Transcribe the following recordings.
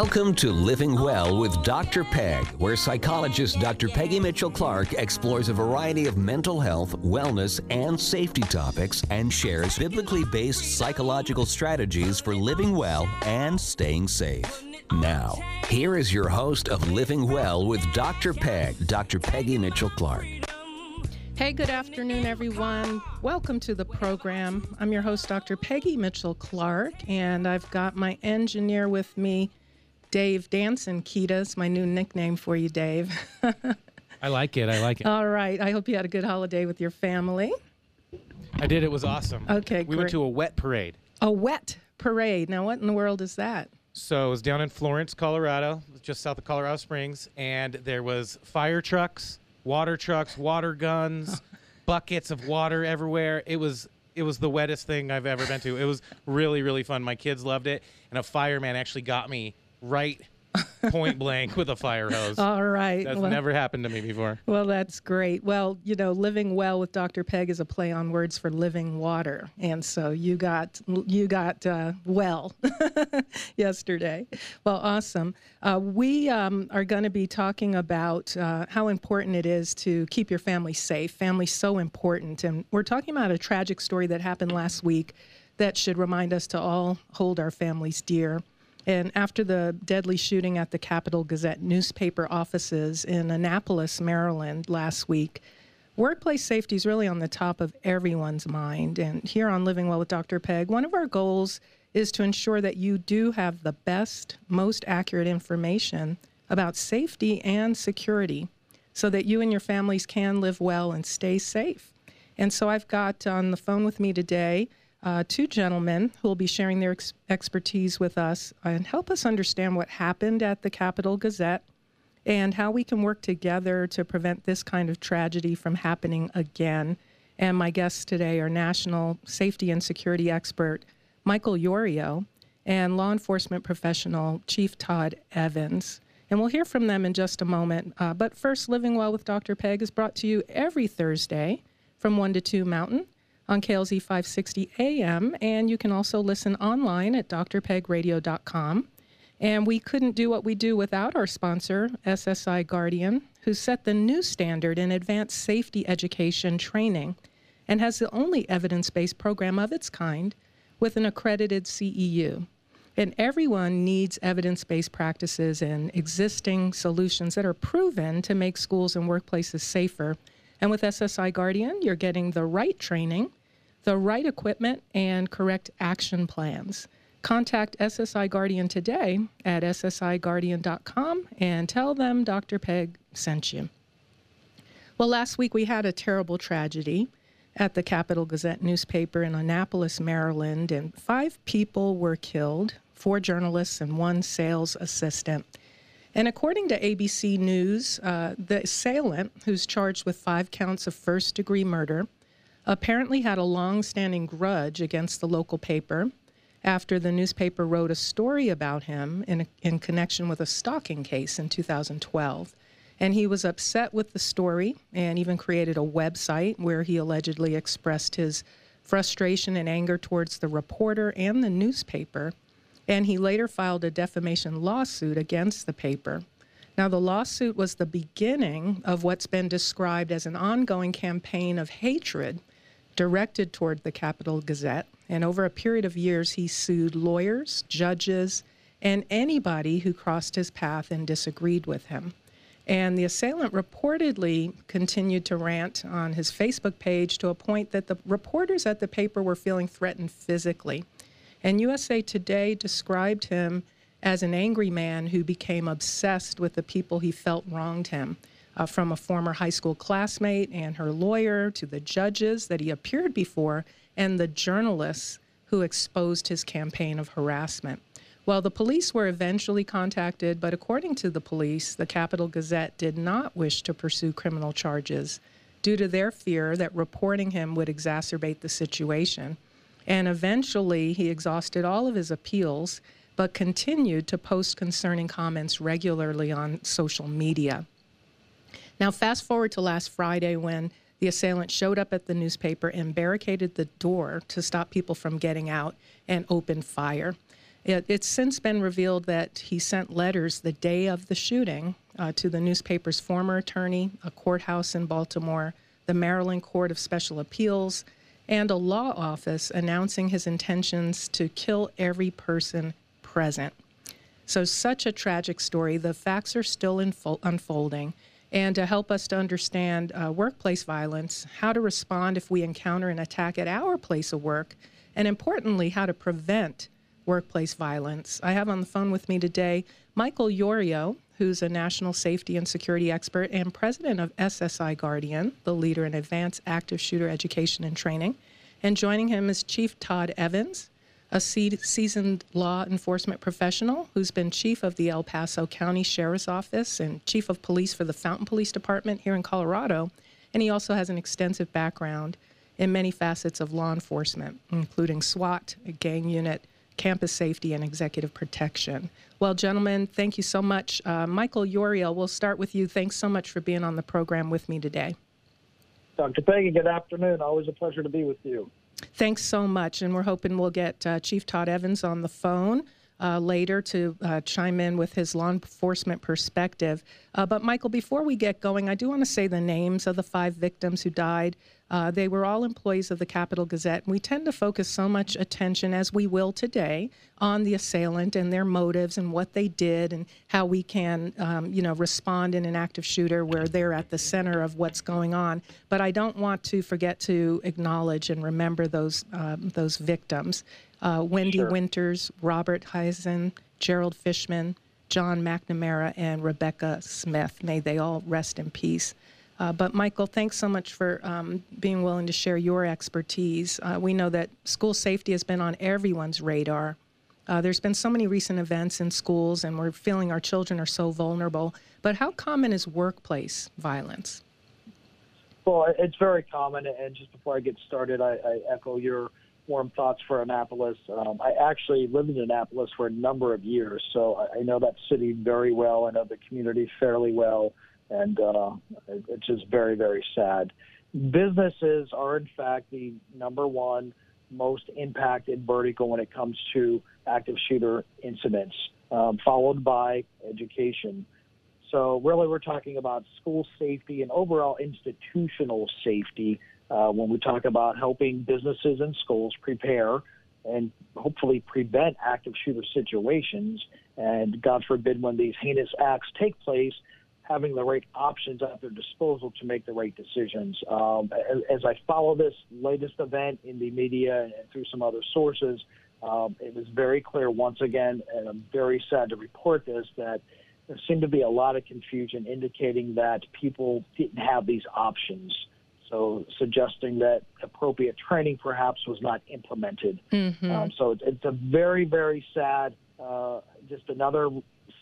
Welcome to Living Well with Dr. Peg, where psychologist Dr. Peggy Mitchell Clark explores a variety of mental health, wellness, and safety topics and shares biblically based psychological strategies for living well and staying safe. Now, here is your host of Living Well with Dr. Peg, Dr. Peggy Mitchell Clark. Hey, good afternoon, everyone. Welcome to the program. I'm your host, Dr. Peggy Mitchell Clark, and I've got my engineer with me, Dave Danson. Kita's my new nickname for you, Dave. I like it. I like it. All right. I hope you had a good holiday with your family. I did. It was awesome. Okay, We went to a wet parade. A wet parade. Now, what in the world is that? So it was down in Florence, Colorado, just south of Colorado Springs, and there was fire trucks, water trucks, water guns, buckets of water everywhere. It was it was the wettest thing I've ever been to. It was really really fun. My kids loved it, and a fireman actually got me right point blank with a fire hose. All right. That's well, never happened to me before. well, that's great. Well, you know, living well with Dr. Peg is a play on words for living water, and so you got you got uh, well yesterday. Well, awesome. Uh, we um, are going to be talking about uh, how important it is to keep your family safe. Family's so important, and we're talking about a tragic story that happened last week that should remind us to all hold our families dear. And after the deadly shooting at the Capital Gazette newspaper offices in Annapolis, Maryland last week, workplace safety is really on the top of everyone's mind. And here on Living Well with Dr. Peg, one of our goals is to ensure that you do have the best, most accurate information about safety and security so that you and your families can live well and stay safe. And so I've got on the phone with me today uh, two gentlemen who will be sharing their ex- expertise with us and help us understand what happened at the Capital Gazette and how we can work together to prevent this kind of tragedy from happening again. And my guests today are national safety and security expert Michael Yorio and law enforcement professional Chief Todd Evans. And we'll hear from them in just a moment. Uh, but first, Living Well with Dr. Peg is brought to you every Thursday from 1 to 2 Mountain on KLZ 560 AM. And you can also listen online at drpegradio.com. And we couldn't do what we do without our sponsor, SSI Guardian, who set the new standard in advanced safety education training and has the only evidence based program of its kind with an accredited CEU. And everyone needs evidence based practices and existing solutions that are proven to make schools and workplaces safer. And with SSI Guardian, you're getting the right training, the right equipment, and correct action plans. Contact SSI Guardian today at ssiguardian.com and tell them Dr. Peg sent you. Well, last week we had a terrible tragedy at the Capital Gazette newspaper in Annapolis, Maryland, and five people were killed four journalists and one sales assistant. And according to ABC News, uh, the assailant, who's charged with five counts of first degree murder, apparently had a long standing grudge against the local paper after the newspaper wrote a story about him in, in connection with a stalking case in 2012. And he was upset with the story and even created a website where he allegedly expressed his frustration and anger towards the reporter and the newspaper. And he later filed a defamation lawsuit against the paper. Now, the lawsuit was the beginning of what's been described as an ongoing campaign of hatred directed toward the Capital Gazette. And over a period of years, he sued lawyers, judges, and anybody who crossed his path and disagreed with him. And the assailant reportedly continued to rant on his Facebook page to a point that the reporters at the paper were feeling threatened physically. And USA Today described him as an angry man who became obsessed with the people he felt wronged him, uh, from a former high school classmate and her lawyer to the judges that he appeared before and the journalists who exposed his campaign of harassment. Well, the police were eventually contacted, but according to the police, the Capital Gazette did not wish to pursue criminal charges due to their fear that reporting him would exacerbate the situation. And eventually, he exhausted all of his appeals, but continued to post concerning comments regularly on social media. Now, fast forward to last Friday when the assailant showed up at the newspaper and barricaded the door to stop people from getting out and opened fire. It, it's since been revealed that he sent letters the day of the shooting uh, to the newspaper's former attorney, a courthouse in Baltimore, the Maryland Court of Special Appeals, and a law office announcing his intentions to kill every person present. So, such a tragic story. The facts are still unfolding. And to help us to understand uh, workplace violence, how to respond if we encounter an attack at our place of work, and importantly, how to prevent workplace violence, I have on the phone with me today Michael Yorio, who's a national safety and security expert and president of SSI Guardian, the leader in advanced active shooter education and training. And joining him is Chief Todd Evans, a seasoned law enforcement professional who's been chief of the El Paso County Sheriff's Office and chief of police for the Fountain Police Department here in Colorado. And he also has an extensive background in many facets of law enforcement, including SWAT, a gang unit, campus safety, and executive protection. Well, gentlemen, thank you so much. Uh, Michael Yorio, we'll start with you. Thanks so much for being on the program with me today. Dr. Peggy, good afternoon. Always a pleasure to be with you. Thanks so much. And we're hoping we'll get uh, Chief Todd Evans on the phone uh, later to uh, chime in with his law enforcement perspective. Uh, but, Michael, before we get going, I do want to say the names of the five victims who died. Uh, they were all employees of the Capital Gazette. We tend to focus so much attention, as we will today, on the assailant and their motives and what they did and how we can, um, you know, respond in an active shooter where they're at the center of what's going on. But I don't want to forget to acknowledge and remember those um, those victims uh, Wendi sure. Winters, Robert Hiaasen, Gerald Fischman, John McNamara, and Rebecca Smith. May they all rest in peace. Uh, but Michael, thanks so much for um, being willing to share your expertise. Uh, we know that school safety has been on everyone's radar. Uh, there's been so many recent events in schools, and we're feeling our children are so vulnerable. But how common is workplace violence? Well, it's very common. And just before I get started, I, I echo your warm thoughts for Annapolis. Um, I actually lived in Annapolis for a number of years, so I, I know that city very well. I know the community fairly well, and uh, it's just very, very sad. Businesses are, in fact, the number one most impacted vertical when it comes to active shooter incidents, um, followed by education. So, really, we're talking about school safety and overall institutional safety uh, when we talk about helping businesses and schools prepare and hopefully prevent active shooter situations. And God forbid, when these heinous acts take place, having the right options at their disposal to make the right decisions. Um, as, as, I follow this latest event in the media and through some other sources, um, it was very clear once again, and I'm very sad to report this, that there seemed to be a lot of confusion indicating that people didn't have these options. So suggesting that appropriate training perhaps was not implemented. Mm-hmm. Um, so it's, it's, a very, very sad, uh, just another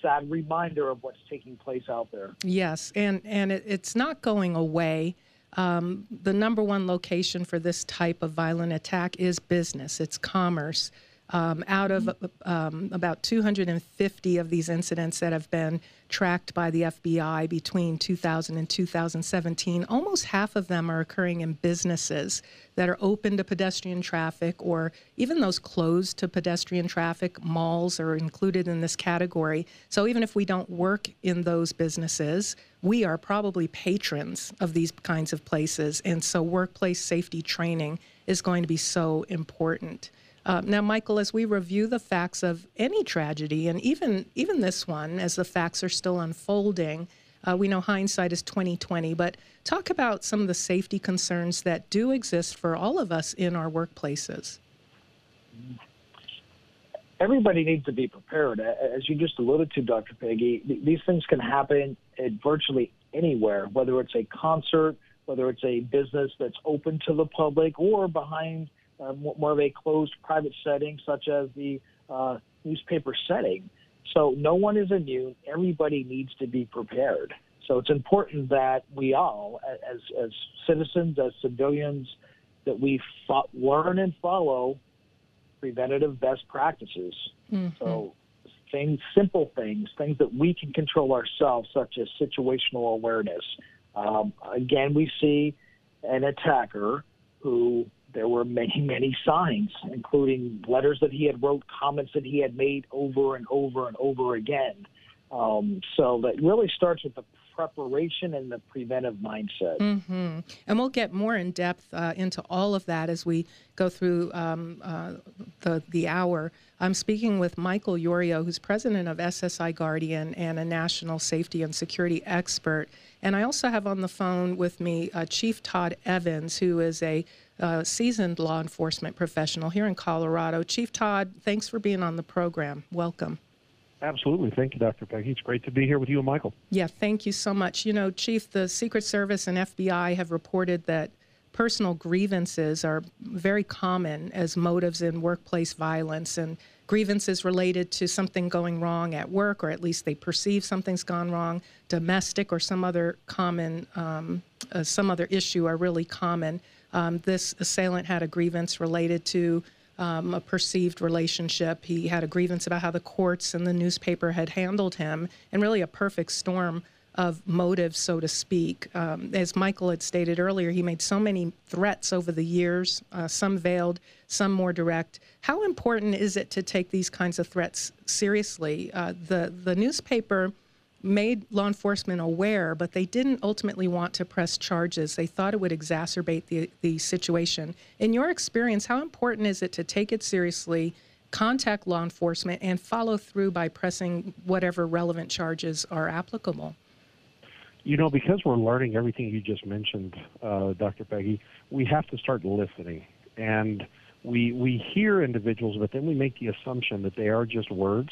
sad reminder of what's taking place out there. Yes, and and it, it's not going away. Um, the number one location for this type of violent attack is business. It's commerce. Um, out of um, about 250 of these incidents that have been tracked by the FBI between 2000 and 2017, almost half of them are occurring in businesses that are open to pedestrian traffic or even those closed to pedestrian traffic. Malls are included in this category. So even if we don't work in those businesses, we are probably patrons of these kinds of places. And so workplace safety training is going to be so important. Uh, now, Michael, as we review the facts of any tragedy, and even even this one, as the facts are still unfolding, uh, we know hindsight is 2020. But talk about some of the safety concerns that do exist for all of us in our workplaces. Everybody needs to be prepared, as you just alluded to, Dr. Peggy. These things can happen at virtually anywhere, whether it's a concert, whether it's a business that's open to the public, or behind uh, more of a closed private setting, such as the uh, newspaper setting. So no one is immune. Everybody needs to be prepared. So it's important that we all, as as citizens, as civilians, that we fo- learn and follow preventative best practices. Mm-hmm. So things, simple things, things that we can control ourselves, such as situational awareness. Um, again, we see an attacker who there were many, many signs, including letters that he had wrote, comments that he had made over and over and over again. Um, so that really starts with the preparation and the preventive mindset. Mm-hmm. And we'll get more in depth uh, into all of that as we go through um, uh, the the hour. I'm speaking with Michael Yorio, who's president of SSI Guardian and a national safety and security expert. And I also have on the phone with me uh, Chief Todd Evans, who is a uh, seasoned law enforcement professional here in Colorado. Chief Todd, thanks for being on the program. Welcome. Absolutely. Thank you, Dr. Peggy. It's great to be here with you and Michael. Yeah, thank you so much. You know, Chief, the Secret Service and FBI have reported that personal grievances are very common as motives in workplace violence and grievances related to something going wrong at work or at least they perceive something's gone wrong domestic or some other common um, uh, some other issue are really common um, this assailant had a grievance related to um, a perceived relationship. He had a grievance about how the courts and the newspaper had handled him, and really a perfect storm of motives, so to speak. Um, as Michael had stated earlier, he made so many threats over the years, uh, some veiled, some more direct. How important is it to take these kinds of threats seriously? Uh, the the newspaper made law enforcement aware, but they didn't ultimately want to press charges. They thought it would exacerbate the, the situation. In your experience, how important is it to take it seriously, contact law enforcement, and follow through by pressing whatever relevant charges are applicable? You know, because we're learning everything you just mentioned, uh, Dr. Peggy, we have to start listening. And we, we hear individuals, but then we make the assumption that they are just words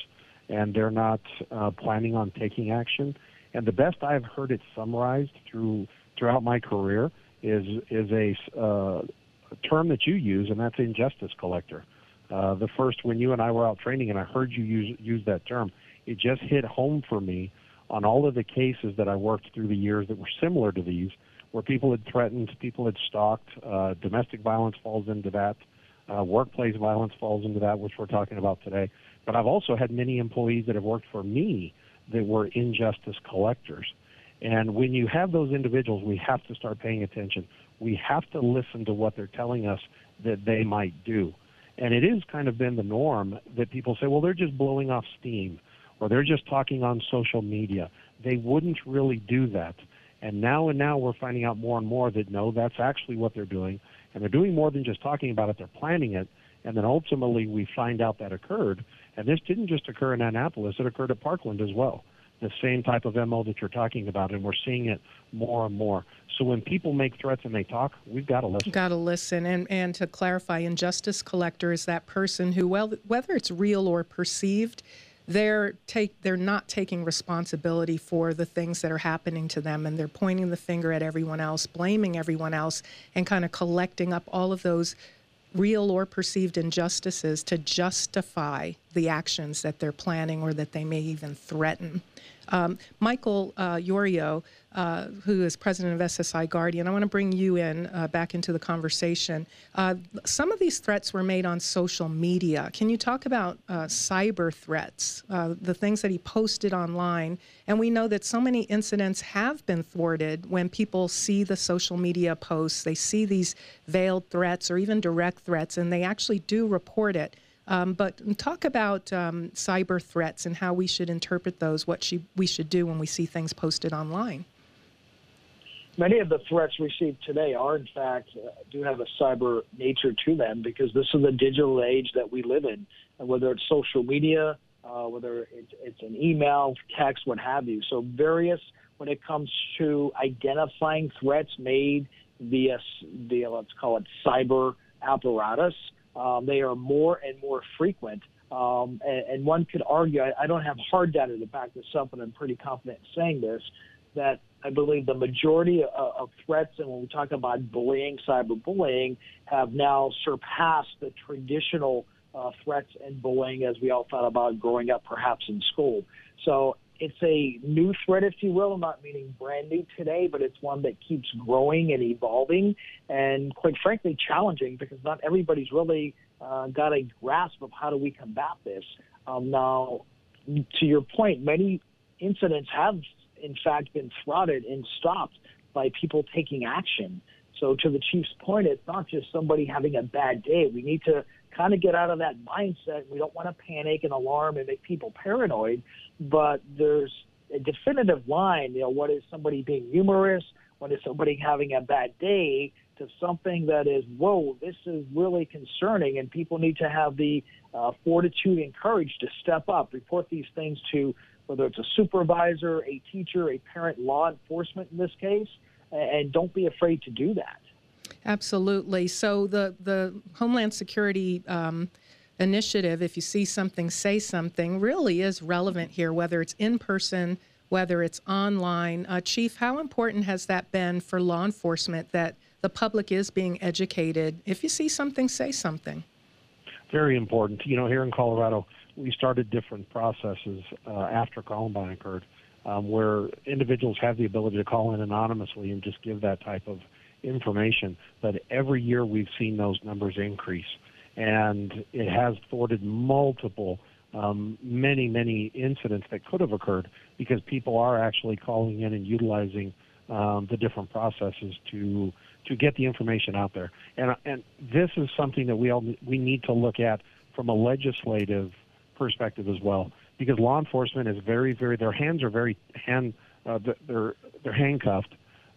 and they're not uh, planning on taking action. And the best I've heard it summarized through throughout my career is is a, uh, term that you use, and that's injustice collector. Uh, the first when you and I were out training, and I heard you use use that term, it just hit home for me on all of the cases that I worked through the years that were similar to these, where people had threatened, people had stalked. Uh, domestic violence falls into that. Uh, workplace violence falls into that, which we're talking about today. But I've also had many employees that have worked for me that were injustice collectors. And when you have those individuals, we have to start paying attention. We have to listen to what they're telling us that they might do. And it has kind of been the norm that people say, well, they're just blowing off steam or they're just talking on social media. They wouldn't really do that. And now and now we're finding out more and more that no, that's actually what they're doing. And they're doing more than just talking about it, they're planning it. And then ultimately we find out that occurred. And this didn't just occur in Annapolis, it occurred at Parkland as well. The same type of MO that you're talking about, and we're seeing it more and more. So when people make threats and they talk, we've got to listen. Got to listen. And, and to clarify, injustice collector is that person who, well, whether it's real or perceived, they're take they're not taking responsibility for the things that are happening to them and they're pointing the finger at everyone else blaming everyone else and kind of collecting up all of those real or perceived injustices to justify the actions that they're planning or that they may even threaten. Um, Michael uh, Yorio, uh, who is president of SSI Guardian, I want to bring you in uh, back into the conversation. Uh, some of these threats were made on social media. Can you talk about uh, cyber threats, uh, the things that he posted online? And we know that so many incidents have been thwarted when people see the social media posts, they see these veiled threats or even direct threats, and they actually do report it. Um, but talk about um, cyber threats and how we should interpret those, what she, we should do when we see things posted online. Many of the threats received today are, in fact, uh, do have a cyber nature to them because this is the digital age that we live in. And whether it's social media, uh, whether it's, it's an email, text, what have you. So, various when it comes to identifying threats made via, via let's call it cyber apparatus. Um, they are more and more frequent. Um, and, and, one could argue, I, I, don't have hard data to back this up, but I'm pretty confident in saying this, that I believe the majority of, of threats, and when we talk about bullying, cyberbullying, have now surpassed the traditional uh, threats and bullying as we all thought about growing up perhaps in school. So it's a new threat, if you will. I'm not meaning brand new today, but it's one that keeps growing and evolving, and quite frankly, challenging because not everybody's really uh, got a grasp of how do we combat this. Um, now, to your point, many incidents have in fact been thwarted and stopped by people taking action. So, to the chief's point, it's not just somebody having a bad day. We need to kind of get out of that mindset. We don't want to panic and alarm and make people paranoid, but there's a definitive line. You know, what is somebody being humorous? What is somebody having a bad day? To something that is, whoa, this is really concerning, and people need to have the uh, fortitude and courage to step up, report these things to whether it's a supervisor, a teacher, a parent, law enforcement in this case, and don't be afraid to do that. Absolutely. So the the Homeland Security um, initiative, if you see something, say something, really is relevant here, whether it's in person, whether it's online. Uh, Chief, how important has that been for law enforcement that the public is being educated? If you see something, say something. Very important. You know, here in Colorado, we started different processes uh, after Columbine occurred, um, where individuals have the ability to call in anonymously and just give that type of information. But every year we've seen those numbers increase, and it has thwarted multiple, um, many, many incidents that could have occurred because people are actually calling in and utilizing um, the different processes to to get the information out there. And and this is something that we all we need to look at from a legislative perspective as well, because law enforcement is very, very their hands are very hand uh, they're they're handcuffed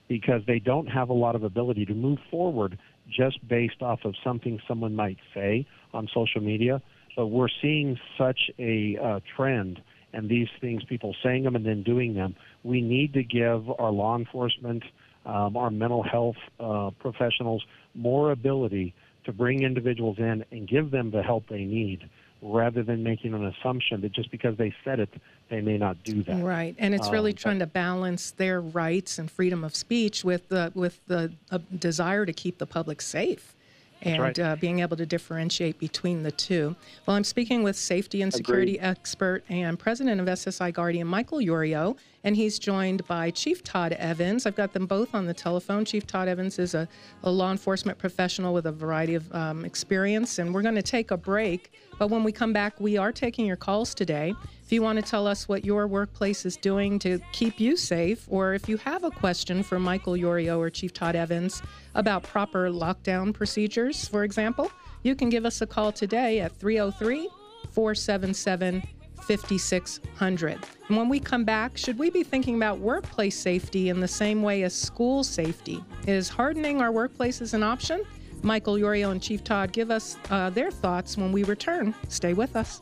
because they don't have a lot of ability to move forward just based off of something someone might say on social media. But we're seeing such a uh, trend and these things, people saying them and then doing them. We need to give our law enforcement, um, our mental health uh, professionals more ability to bring individuals in and give them the help they need rather than making an assumption that just because they said it, they may not do that. Right, and it's really um, trying to balance their rights and freedom of speech with the with the uh, desire to keep the public safe. And right. uh, being able to differentiate between the two. Well, I'm speaking with safety and security Agreed. expert and president of SSI Guardian, Michael Yorio, and he's joined by Chief Todd Evans. I've got them both on the telephone. Chief Todd Evans is a, a law enforcement professional with a variety of um, experience, and we're going to take a break. But when we come back, we are taking your calls today. If you want to tell us what your workplace is doing to keep you safe, or if you have a question for Michael Yorio or Chief Todd Evans about proper lockdown procedures, for example, you can give us a call today at 303 477 5600. And when we come back, should we be thinking about workplace safety in the same way as school safety? Is hardening our workplaces an option? Michael Yorio and Chief Todd give us uh, their thoughts when we return. Stay with us.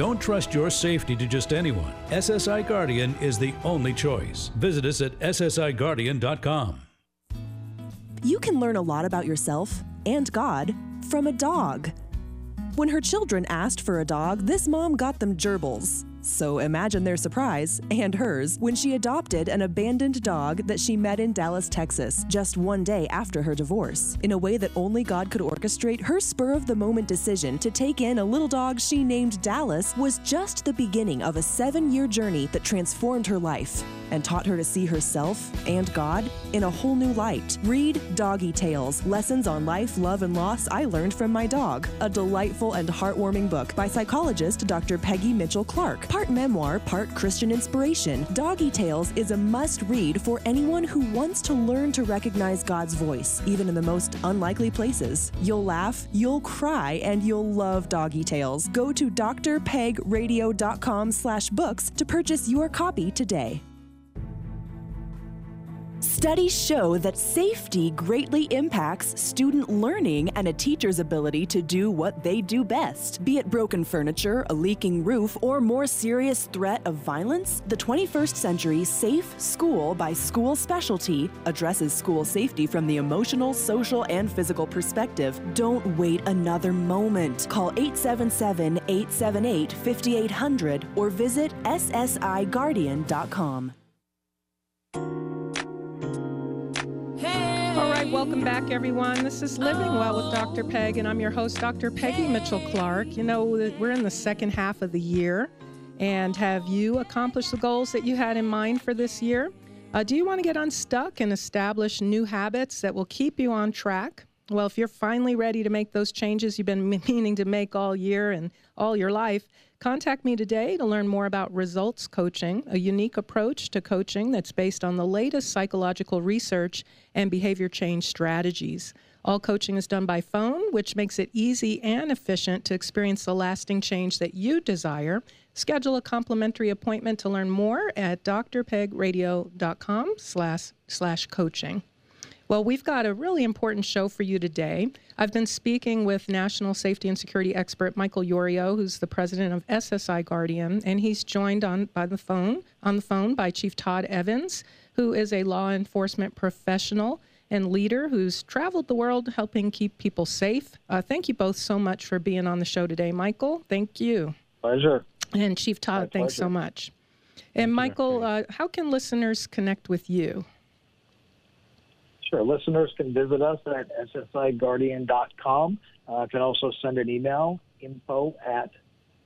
Don't trust your safety to just anyone. SSI Guardian is the only choice. Visit us at ssiguardian.com. You can learn a lot about yourself and God from a dog. When her children asked for a dog, this mom got them gerbils. So imagine their surprise, and hers, when she adopted an abandoned dog that she met in Dallas, Texas, just one day after her divorce. In a way that only God could orchestrate, her spur of the moment decision to take in a little dog she named Dallas was just the beginning of a seven year journey that transformed her life and taught her to see herself and God in a whole new light. Read Doggy Tales Lessons on Life, Love, and Loss I Learned from My Dog, a delightful and heartwarming book by psychologist Dr. Peggy Mitchell Clark. Part memoir, part Christian inspiration, Doggy Tales is a must read for anyone who wants to learn to recognize God's voice, even in the most unlikely places. You'll laugh, you'll cry, and you'll love Doggy Tales. Go to drpegradio.com slash books to purchase your copy today. Studies show that safety greatly impacts student learning and a teacher's ability to do what they do best. Be it broken furniture, a leaking roof, or more serious threat of violence, the 21st Century Safe School by School Specialty addresses school safety from the emotional, social, and physical perspective. Don't wait another moment. Call 877 878 5800 or visit ssiguardian.com. Welcome back, everyone. This is Living Well with Dr. Peg, and I'm your host, Dr. Peggy Mitchell Clark. You know, we're in the second half of the year, and have you accomplished the goals that you had in mind for this year? Uh, do you want to get unstuck and establish new habits that will keep you on track? Well, if you're finally ready to make those changes you've been meaning to make all year and all your life, contact me today to learn more about results coaching, a unique approach to coaching that's based on the latest psychological research and behavior change strategies. All coaching is done by phone, which makes it easy and efficient to experience the lasting change that you desire. Schedule a complimentary appointment to learn more at drpegradio.com slash coaching. Well, we've got a really important show for you today. I've been speaking with national safety and security expert Michael Yorio, who's the president of SSI Guardian, and he's joined on by the phone on the phone by Chief Todd Evans, who is a law enforcement professional and leader who's traveled the world helping keep people safe. Uh, thank you both so much for being on the show today, Michael. Thank you. Pleasure. And Chief Todd, My thanks so much. And Michael, uh, how can listeners connect with you? Sure. Listeners can visit us at ssiguardian.com. Uh, can also send an email, info at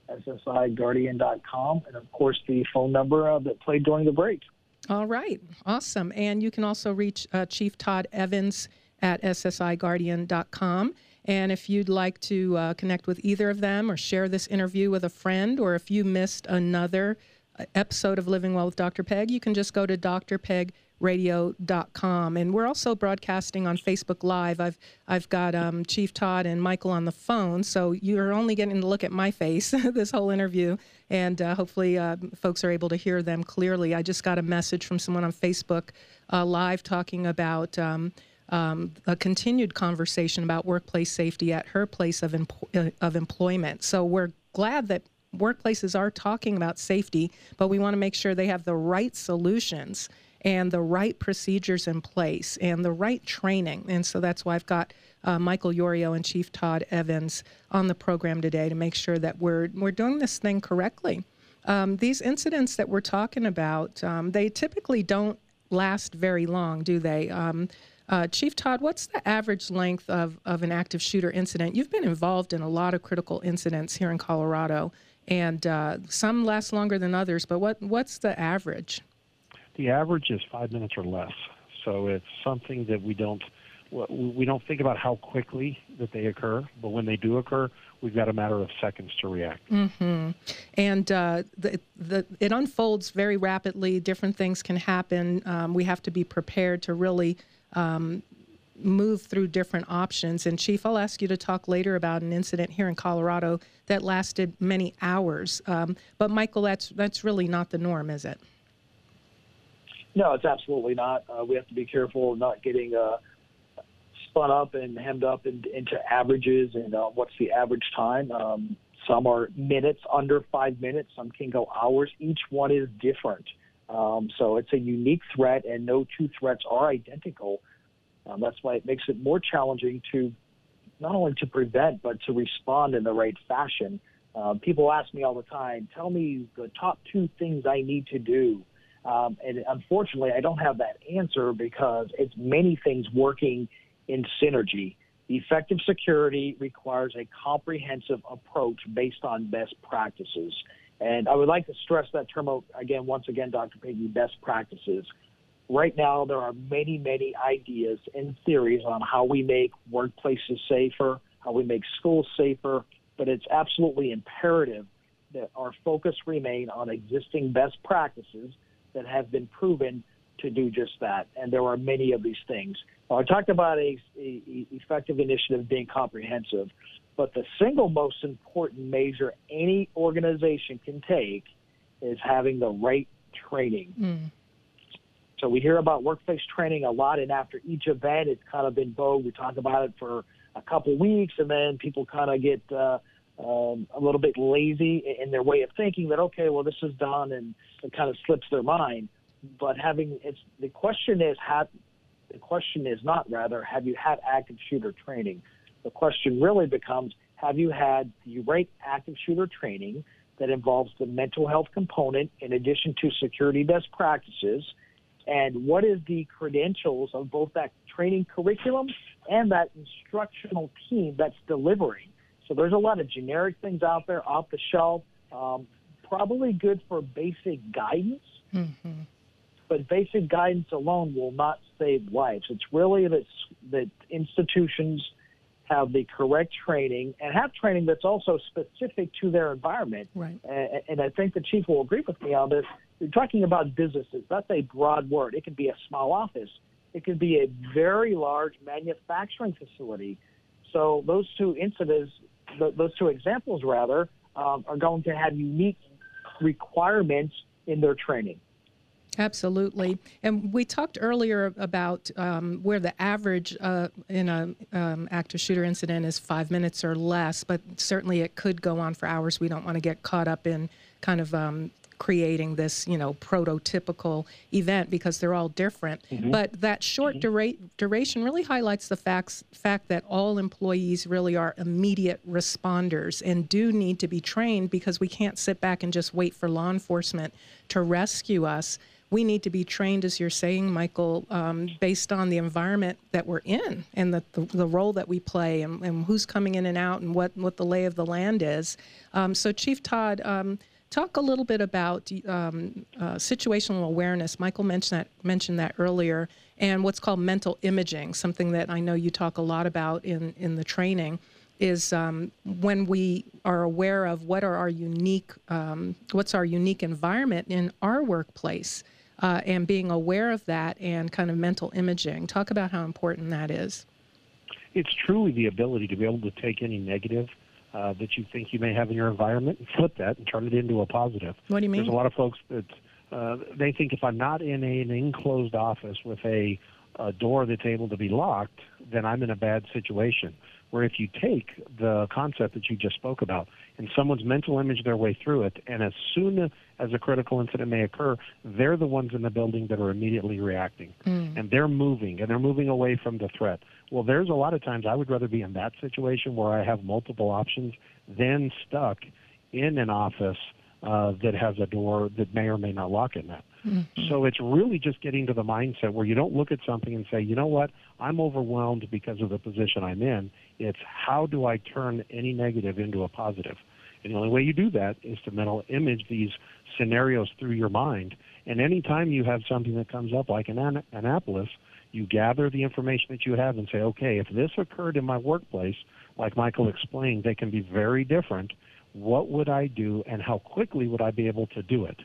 ssiguardian.com. And of course, the phone number uh, that played during the break. All right, awesome. And you can also reach uh, Chief Todd Evans at ssiguardian.com. And if you'd like to uh, connect with either of them or share this interview with a friend, or if you missed another uh, episode of Living Well with Dr. Peg, you can just go to drpegradio.com. And we're also broadcasting on Facebook Live. I've I've got um, Chief Todd and Michael on the phone, so you're only getting to look at my face this whole interview, and uh, hopefully uh, folks are able to hear them clearly. I just got a message from someone on Facebook uh, Live talking about. Um, um, a continued conversation about workplace safety at her place of, empo- uh, of employment. So we're glad that workplaces are talking about safety, but we want to make sure they have the right solutions and the right procedures in place and the right training. And so that's why I've got uh, Michael Yorio and Chief Todd Evans on the program today to make sure that we're we're doing this thing correctly. Um, these incidents that we're talking about, um, they typically don't last very long, do they? Um, uh, Chief Todd, what's the average length of, of an active shooter incident? You've been involved in a lot of critical incidents here in Colorado, and uh, some last longer than others. But what what's the average? The average is five minutes or less. So it's something that we don't we don't think about how quickly that they occur, but when they do occur, we've got a matter of seconds to react. Mm-hmm. And uh, the, the, it unfolds very rapidly. Different things can happen. Um, we have to be prepared to really um, move through different options. And Chief, I'll ask you to talk later about an incident here in Colorado that lasted many hours. Um, but Michael, that's that's really not the norm, is it? No, it's absolutely not. Uh, we have to be careful of not getting uh, spun up and hemmed up in, into averages and uh, what's the average time. Um, some are minutes, under five minutes. Some can go hours. Each one is different. Um, so it's a unique threat, and no two threats are identical. Um, that's why it makes it more challenging to not only to prevent but to respond in the right fashion. Um, people ask me all the time, "Tell me the top two things I need to do." Um, and unfortunately, I don't have that answer because it's many things working in synergy. Effective security requires a comprehensive approach based on best practices. And I would like to stress that term again, once again, Dr. Peggy, best practices. Right now, there are many, many ideas and theories on how we make workplaces safer, how we make schools safer, but it's absolutely imperative that our focus remain on existing best practices that have been proven to do just that. And there are many of these things. Now, I talked about a, a, a effective initiative being comprehensive, but the single most important measure any organization can take is having the right training. Mm. So we hear about workplace training a lot, and after each event, it's kind of been vogue. We talk about it for a couple weeks, and then people kind of get uh, um, a little bit lazy in their way of thinking that okay, well, this is done, and it kind of slips their mind. But having it's the question is have the question is not rather have you had active shooter training. The question really becomes have you had the right active shooter training that involves the mental health component in addition to security best practices and what is the credentials of both that training curriculum and that instructional team that's delivering. So there's a lot of generic things out there off the shelf, um, probably good for basic guidance. Mm-hmm. But basic guidance alone will not save lives. It's really that that institutions have the correct training and have training that's also specific to their environment. Right. And, and I think the chief will agree with me on this. You're talking about businesses. That's a broad word. It could be a small office. It could be a very large manufacturing facility. So those two incidents, those two examples rather, um, are going to have unique requirements in their training. Absolutely. And we talked earlier about um, where the average uh, in a um, active shooter incident is five minutes or less, but certainly it could go on for hours. We don't want to get caught up in kind of um, creating this, you know, prototypical event because they're all different. Mm-hmm. But that short mm-hmm. dura- duration really highlights the facts, fact that all employees really are immediate responders and do need to be trained because we can't sit back and just wait for law enforcement to rescue us we need to be trained, as you're saying, Michael, um, based on the environment that we're in and the, the, the role that we play and, and, who's coming in and out and what, what the lay of the land is. Um, so, Chief Todd, um, talk a little bit about um, uh, situational awareness. Michael mentioned that, mentioned that earlier, and what's called mental imaging, something that I know you talk a lot about in, in the training is um, when we are aware of what are our unique um, what's our unique environment in our workplace uh, and being aware of that and kind of mental imaging. Talk about how important that is. It's truly the ability to be able to take any negative uh, that you think you may have in your environment and flip that and turn it into a positive. What do you mean? There's a lot of folks that uh, they think if I'm not in a, an enclosed office with a, a door that's able to be locked, then I'm in a bad situation where if you take the concept that you just spoke about and someone's mental image their way through it, and as soon as a critical incident may occur, they're the ones in the building that are immediately reacting. Mm. And they're moving, and they're moving away from the threat. Well, there's a lot of times I would rather be in that situation where I have multiple options than stuck in an office uh, that has a door that may or may not lock at night. Mm-hmm. So it's really just getting to the mindset where you don't look at something and say, you know what, I'm overwhelmed because of the position I'm in. It's how do I turn any negative into a positive? And the only way you do that is to mental image these scenarios through your mind. And anytime you have something that comes up like an An- Annapolis, you gather the information that you have and say, okay, if this occurred in my workplace, like Michael explained, they can be very different what would I do and how quickly would I be able to do it?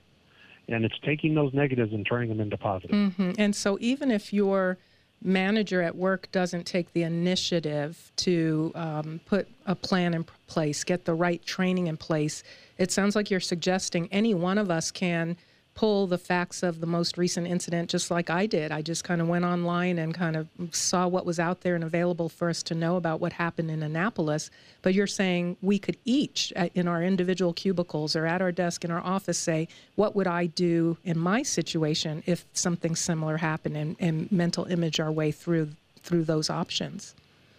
And it's taking those negatives and turning them into positive. Mm-hmm. And so even if your manager at work doesn't take the initiative to um, put a plan in place, get the right training in place, it sounds like you're suggesting any one of us can – pull the facts of the most recent incident just like I did. I just kind of went online and kind of saw what was out there and available for us to know about what happened in Annapolis. But you're saying we could each, uh, in our individual cubicles or at our desk in our office, say, what would I do in my situation if something similar happened and, and mental image our way through through those options?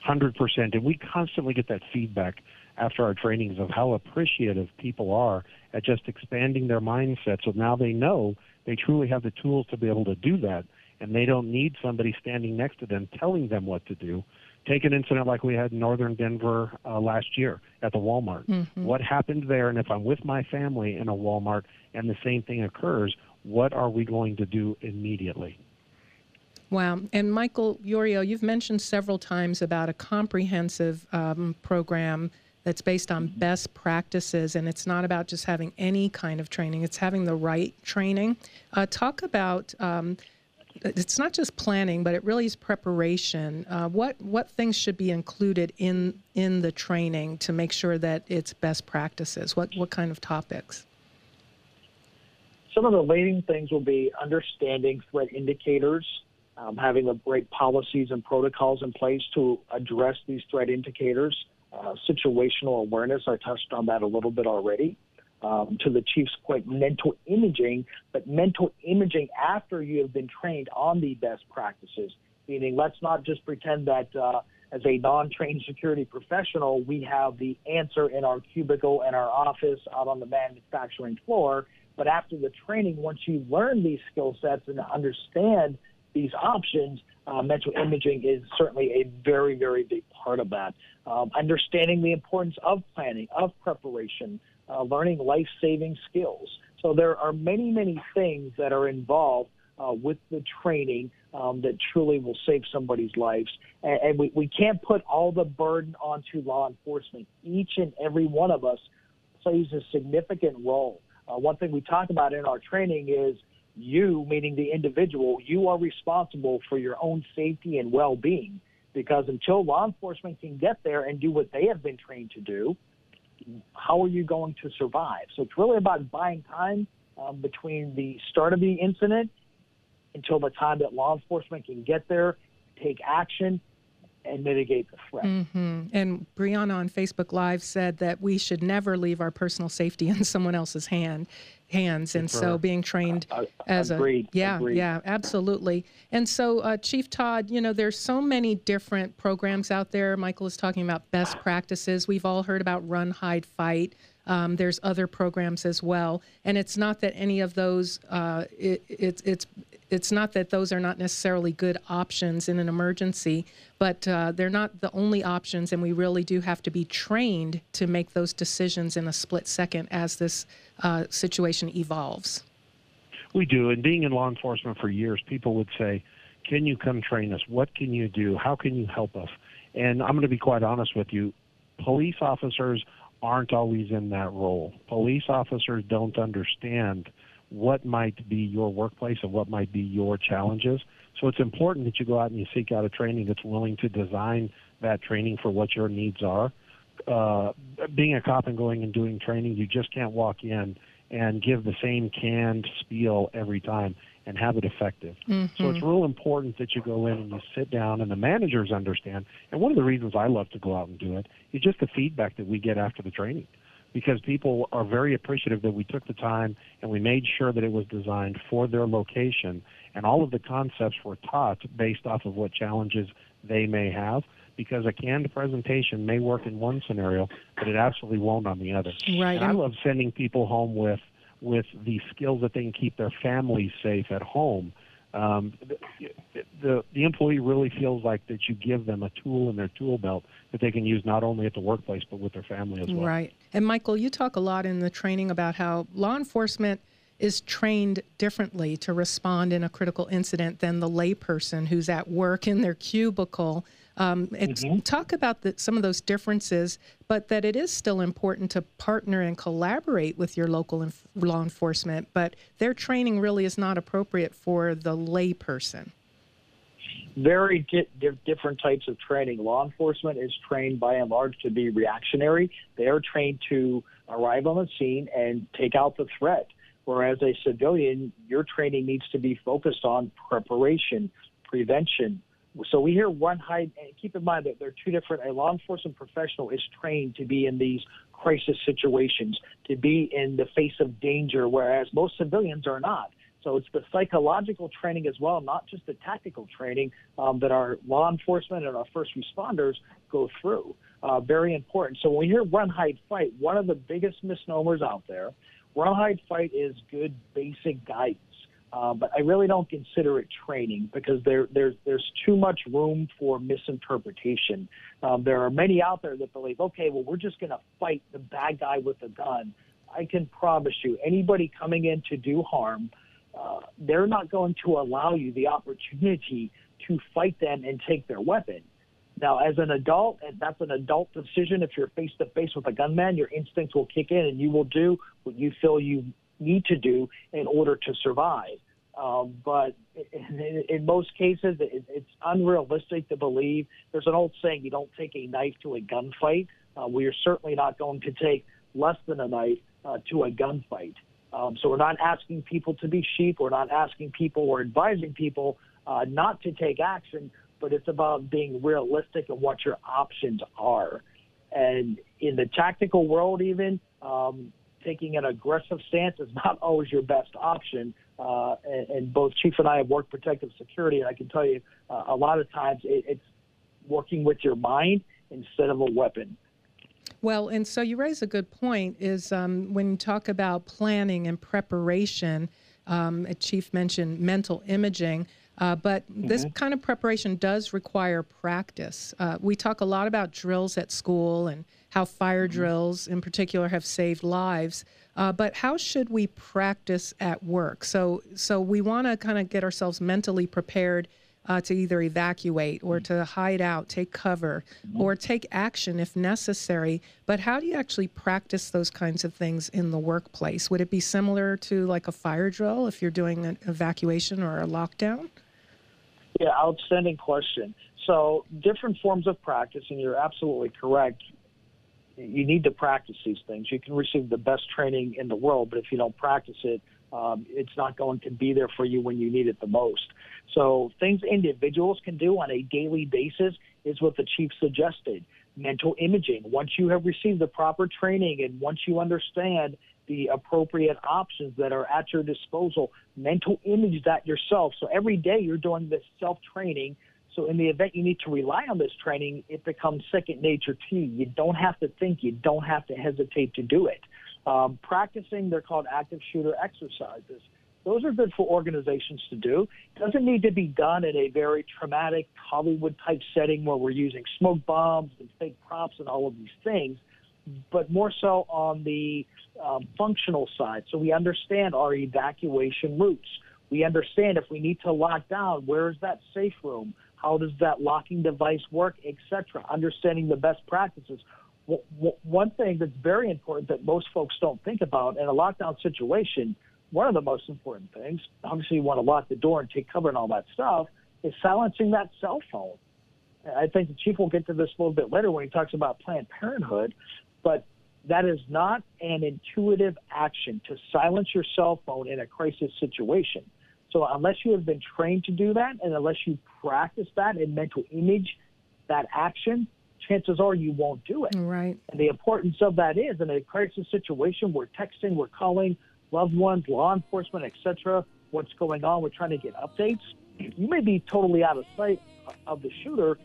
100%. And we constantly get that feedback after our trainings of how appreciative people are at just expanding their mindset. So now they know they truly have the tools to be able to do that, and they don't need somebody standing next to them telling them what to do. Take an incident like we had in northern Denver uh, last year at the Walmart. Mm-hmm. What happened there? And if I'm with my family in a Walmart and the same thing occurs, what are we going to do immediately? Wow. And Michael Yorio, you've mentioned several times about a comprehensive um, program that's based on best practices, and it's not about just having any kind of training, it's having the right training. Uh, talk about um, it's not just planning, but it really is preparation. Uh, what what things should be included in in the training to make sure that it's best practices? What what kind of topics? Some of the leading things will be understanding threat indicators, um, having the right policies and protocols in place to address these threat indicators uh, situational awareness. I touched on that a little bit already. Um, to the chief's point, mental imaging, but mental imaging after you have been trained on the best practices. Meaning, let's not just pretend that uh, as a non-trained security professional, we have the answer in our cubicle and our office out on the manufacturing floor. But after the training, once you learn these skill sets and understand these options, uh, mental imaging is certainly a very, very big part of that. Um, understanding the importance of planning, of preparation, uh, learning life saving skills. So there are many, many things that are involved uh, with the training um, that truly will save somebody's lives. And, and we, we can't put all the burden onto law enforcement. Each and every one of us plays a significant role. Uh, one thing we talk about in our training is you, meaning the individual, you are responsible for your own safety and well being. Because until law enforcement can get there and do what they have been trained to do, how are you going to survive? So it's really about buying time um, between the start of the incident until the time that law enforcement can get there, take action, and mitigate the threat. Mm-hmm. And Brianna on Facebook Live said that we should never leave our personal safety in someone else's hand hands. And so being trained uh, as agreed, a yeah agreed. yeah absolutely. And so uh, chief todd you know there's so many different programs out there. Michael is talking about best practices. We've all heard about run hide fight. Um, there's other programs as well. And it's not that any of those uh, it, it, it's it's not that those are not necessarily good options in an emergency, but uh, they're not the only options, and we really do have to be trained to make those decisions in a split second as this uh, situation evolves. We do. And being in law enforcement for years, people would say, Can you come train us? What can you do? How can you help us? And I'm going to be quite honest with you police officers aren't always in that role. Police officers don't understand what might be your workplace and what might be your challenges. So it's important that you go out and you seek out a training that's willing to design that training for what your needs are. Uh, being a cop and going and doing training, you just can't walk in and give the same canned spiel every time and have it effective. Mm-hmm. So it's real important that you go in and you sit down and the managers understand. And one of the reasons I love to go out and do it is just the feedback that we get after the training because people are very appreciative that we took the time and we made sure that it was designed for their location and all of the concepts were taught based off of what challenges they may have because a canned presentation may work in one scenario but it absolutely won't on the other Right. and i love sending people home with with the skills that they can keep their families safe at home um, the, the the employee really feels like that you give them a tool in their tool belt that they can use not only at the workplace but with their family as well. Right. And Michael, you talk a lot in the training about how law enforcement is trained differently to respond in a critical incident than the layperson who's at work in their cubicle. Um, it's, Talk about the, some of those differences, but that it is still important to partner and collaborate with your local inf- law enforcement. But their training really is not appropriate for the layperson. very di- di- different types of training. Law enforcement is trained by and large to be reactionary. They are trained to arrive on the scene and take out the threat. Whereas a civilian, your training needs to be focused on preparation, prevention. So we hear one hide, and keep in mind that they're two different. A law enforcement professional is trained to be in these crisis situations, to be in the face of danger, whereas most civilians are not. So it's the psychological training as well, not just the tactical training um, that our law enforcement and our first responders go through. Uh, very important. So when we hear run, hide, fight, one of the biggest misnomers out there, run, hide, fight is good basic guidance. Uh, but I really don't consider it training because there, there's there's too much room for misinterpretation. Um, there are many out there that believe, okay, well, we're just going to fight the bad guy with a gun. I can promise you, anybody coming in to do harm, uh, they're not going to allow you the opportunity to fight them and take their weapon. Now, as an adult, and that's an adult decision. If you're face to face with a gunman, your instincts will kick in, and you will do what you feel you need to do in order to survive. Um, but in, in most cases, it, it's unrealistic to believe. There's an old saying: you don't take a knife to a gunfight. Uh, we are certainly not going to take less than a knife uh, to a gunfight. Um, so we're not asking people to be sheep. We're not asking people or advising people uh, not to take action. But it's about being realistic and what your options are. And in the tactical world, even um, taking an aggressive stance is not always your best option. Uh, and, and both Chief and I have worked protective security, and I can tell you uh, a lot of times it, it's working with your mind instead of a weapon. Well, and so you raise a good point. Is um, when you talk about planning and preparation, um, Chief mentioned mental imaging. Uh, but mm-hmm. this kind of preparation does require practice. Uh, we talk a lot about drills at school and how fire mm-hmm. drills, in particular, have saved lives. Uh, but how should we practice at work? So, so we want to kind of get ourselves mentally prepared uh, to either evacuate or to hide out, take cover, mm-hmm. or take action if necessary. But how do you actually practice those kinds of things in the workplace? Would it be similar to like a fire drill if you're doing an evacuation or a lockdown? Yeah, outstanding question. So, different forms of practice, and you're absolutely correct. You need to practice these things. You can receive the best training in the world, but if you don't practice it, um, it's not going to be there for you when you need it the most. So, things individuals can do on a daily basis is what the chief suggested. Mental imaging. Once you have received the proper training and once you understand the appropriate options that are at your disposal, mental image that yourself. So, every day you're doing this self training. So, in the event you need to rely on this training, it becomes second nature to you. You don't have to think, you don't have to hesitate to do it. Um, practicing, they're called active shooter exercises. Those are good for organizations to do. Doesn't need to be done in a very traumatic Hollywood type setting where we're using smoke bombs and fake props and all of these things, but more so on the um, functional side. So we understand our evacuation routes. We understand if we need to lock down, where is that safe room? How does that locking device work, etc. Understanding the best practices one thing that's very important that most folks don't think about in a lockdown situation, one of the most important things, obviously you want to lock the door and take cover and all that stuff, is silencing that cell phone. I think the chief will get to this a little bit later when he talks about Planned Parenthood, but that is not an intuitive action to silence your cell phone in a crisis situation. So unless you have been trained to do that and unless you practice that and mental image that action, chances are you won't do it. Right. And the importance of that is in a crisis situation, we're texting, we're calling loved ones, law enforcement, etc. What's going on? We're trying to get updates. You may be totally out of sight of the shooter,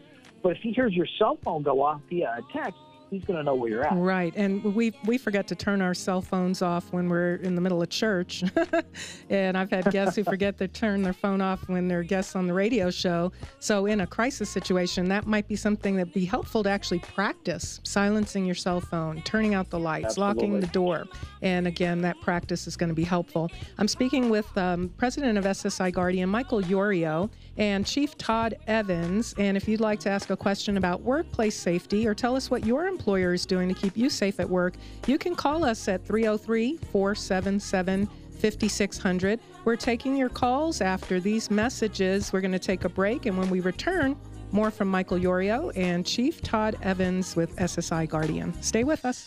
but if he hears your cell phone go off via a text, he's going to know where you're at. Right, and we we forget to turn our cell phones off when we're in the middle of church, and I've had guests who forget to turn their phone off when they're guests on the radio show. So in a crisis situation, that might be something that'd be helpful to actually practice silencing your cell phone, turning out the lights, Absolutely. locking the door, and again, that practice is going to be helpful. I'm speaking with um, President of SSI Guardian, Michael Yorio and Chief Todd Evans. And if you'd like to ask a question about workplace safety or tell us what your employer is doing to keep you safe at work, you can call us at 303 477 5600. We're taking your calls after these messages. We're going to take a break, and when we return, more from Michael Yorio and Chief Todd Evans with SSI Guardian. Stay with us.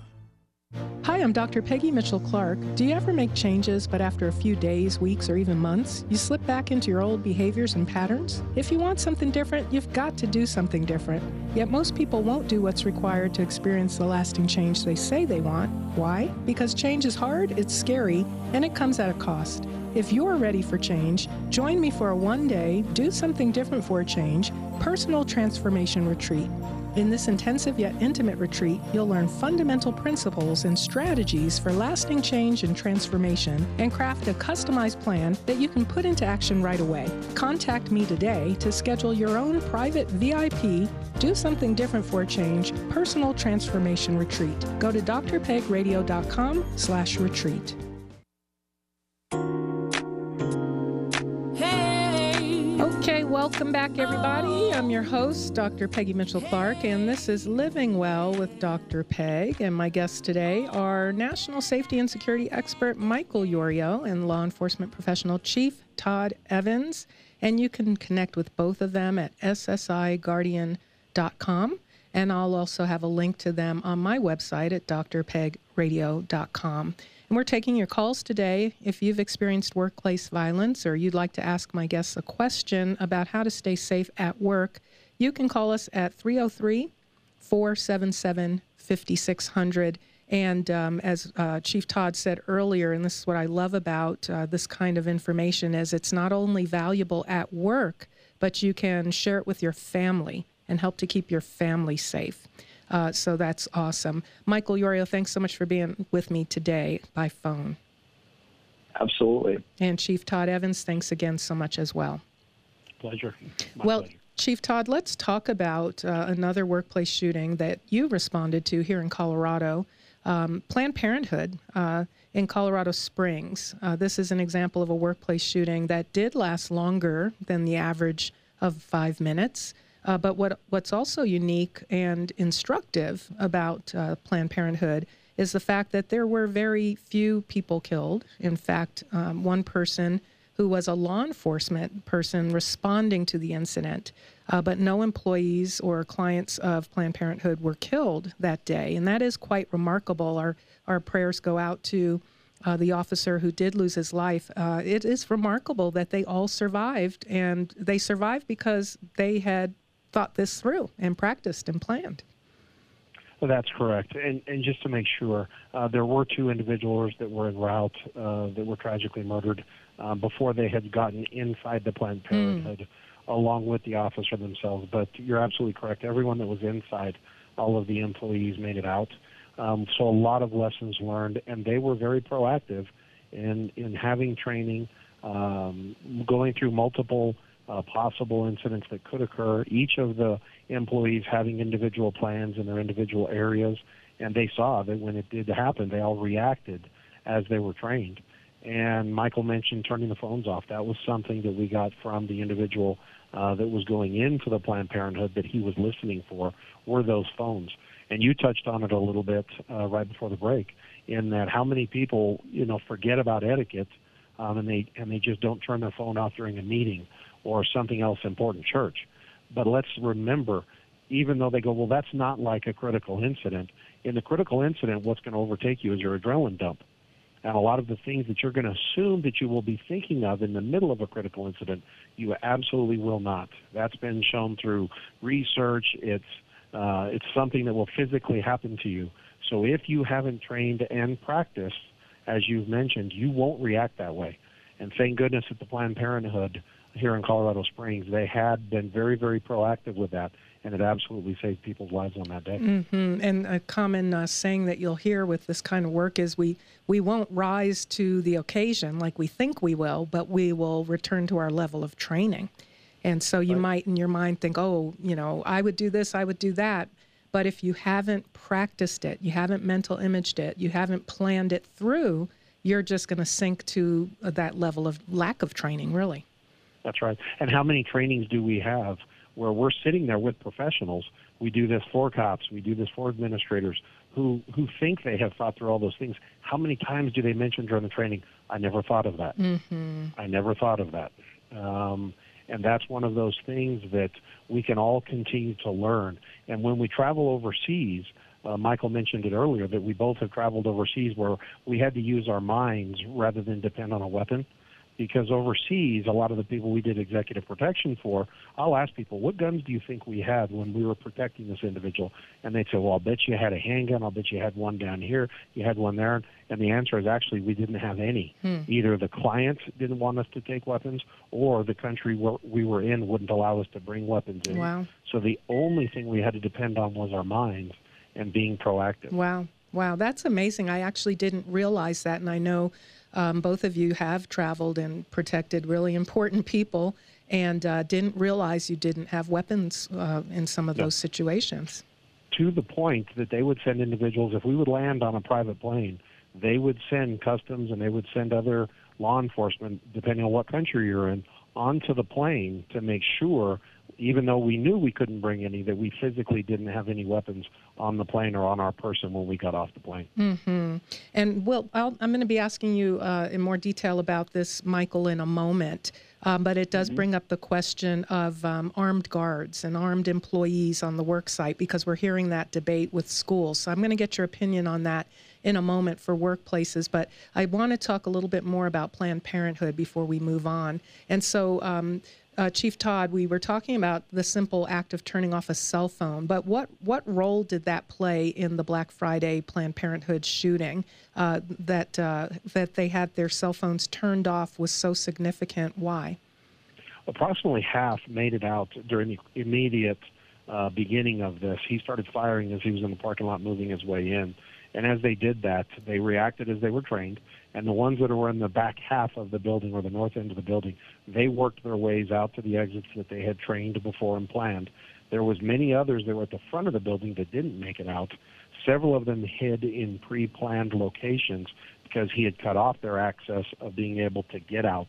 Hi, I'm Dr. Peggy Mitchell Clark. Do you ever make changes, but after a few days, weeks, or even months, you slip back into your old behaviors and patterns? If you want something different, you've got to do something different. Yet most people won't do what's required to experience the lasting change they say they want. Why? Because change is hard, it's scary, and it comes at a cost. If you're ready for change, join me for a one day, do something different for a change, personal transformation retreat. In this intensive yet intimate retreat, you'll learn fundamental principles and strategies for lasting change and transformation and craft a customized plan that you can put into action right away. Contact me today to schedule your own private VIP, do something different for a change, personal transformation retreat. Go to drpegradio.com slash retreat. Okay, welcome back, everybody. I'm your host, Dr. Peggy Mitchell Clark, and this is Living Well with Dr. Peg. And my guests today are National Safety and Security expert Michael Yorio and law enforcement professional Chief Todd Evans. And you can connect with both of them at ssiguardian.com. And I'll also have a link to them on my website at drpegradio.com. And we're taking your calls today. If you've experienced workplace violence or you'd like to ask my guests a question about how to stay safe at work, you can call us at 303 477 5600. And um, as uh, Chief Todd said earlier, and this is what I love about uh, this kind of information, is it's not only valuable at work, but you can share it with your family and help to keep your family safe. Uh, so that's awesome. Michael Yorio, thanks so much for being with me today by phone. Absolutely. And Chief Todd Evans, thanks again so much as well. Pleasure. My well, pleasure. Chief Todd, let's talk about uh, another workplace shooting that you responded to here in Colorado. Um, Planned Parenthood uh, in Colorado Springs. Uh, this is an example of a workplace shooting that did last longer than the average of five minutes. Uh, but what what's also unique and instructive about uh, Planned Parenthood is the fact that there were very few people killed. In fact, um, one person who was a law enforcement person responding to the incident, uh, but no employees or clients of Planned Parenthood were killed that day, and that is quite remarkable. Our our prayers go out to. Uh, the officer who did lose his life. Uh, it is remarkable that they all survived, and they survived because they had thought this through and practiced and planned. Well, that's correct. And, and just to make sure, uh, there were two individuals that were en route uh, that were tragically murdered um, before they had gotten inside the Planned Parenthood, mm. along with the officer themselves. But you're absolutely correct. Everyone that was inside, all of the employees made it out. Um, so a lot of lessons learned, and they were very proactive in in having training, um, going through multiple uh, possible incidents that could occur. Each of the employees having individual plans in their individual areas, and they saw that when it did happen, they all reacted as they were trained. And Michael mentioned turning the phones off. That was something that we got from the individual uh, that was going into the Planned Parenthood that he was listening for were those phones. And you touched on it a little bit uh, right before the break, in that how many people you know forget about etiquette, um, and they and they just don't turn their phone off during a meeting or something else important church. But let's remember, even though they go, well, that's not like a critical incident. In the critical incident, what's going to overtake you is your adrenaline dump. And a lot of the things that you're going to assume that you will be thinking of in the middle of a critical incident, you absolutely will not. That's been shown through research. It's uh, it's something that will physically happen to you. So if you haven't trained and practiced, as you've mentioned, you won't react that way. And thank goodness at the Planned Parenthood, here in Colorado Springs, they had been very, very proactive with that, and it absolutely saved people's lives on that day. Mm-hmm. And a common uh, saying that you'll hear with this kind of work is we we won't rise to the occasion like we think we will, but we will return to our level of training. And so you right. might, in your mind, think, oh, you know, I would do this, I would do that. But if you haven't practiced it, you haven't mental imaged it, you haven't planned it through, you're just going to sink to uh, that level of lack of training, really. That's right. And how many trainings do we have where we're sitting there with professionals? We do this for cops, we do this for administrators who who think they have thought through all those things. How many times do they mention during the training? I never thought of that. Mm-hmm. I never thought of that. Um, and that's one of those things that we can all continue to learn. And when we travel overseas, uh, Michael mentioned it earlier that we both have traveled overseas where we had to use our minds rather than depend on a weapon. Because overseas, a lot of the people we did executive protection for, I'll ask people, what guns do you think we had when we were protecting this individual? And they'd say, well, I'll bet you had a handgun. I'll bet you had one down here. You had one there. And the answer is actually we didn't have any. Hmm. Either the client didn't want us to take weapons or the country where we were in wouldn't allow us to bring weapons in. Wow. So the only thing we had to depend on was our minds and being proactive. Wow. Wow, that's amazing. I actually didn't realize that, and I know um, both of you have traveled and protected really important people and uh, didn't realize you didn't have weapons uh, in some of those situations. To the point that they would send individuals, if we would land on a private plane, they would send customs and they would send other law enforcement, depending on what country you're in, onto the plane to make sure even though we knew we couldn't bring any, that we physically didn't have any weapons on the plane or on our person when we got off the plane. Mm-hmm. And Will, i am going to be asking you uh, in more detail about this, Michael, in a moment. Um, but it does mm-hmm. bring up the question of um, armed guards and armed employees on the work site because we're hearing that debate with schools. So I'm going to get your opinion on that in a moment for workplaces. But I want to talk a little bit more about Planned Parenthood before we move on. And so, um, uh, Chief Todd, we were talking about the simple act of turning off a cell phone, but what, what role did that play in the Black Friday Planned Parenthood shooting? Uh, that, uh, that they had their cell phones turned off was so significant. Why? Approximately half made it out during the immediate uh, beginning of this. He started firing as he was in the parking lot moving his way in. And as they did that, they reacted as they were trained and the ones that were in the back half of the building or the north end of the building, they worked their ways out to the exits that they had trained before and planned. There was many others that were at the front of the building that didn't make it out. Several of them hid in pre-planned locations because he had cut off their access of being able to get out.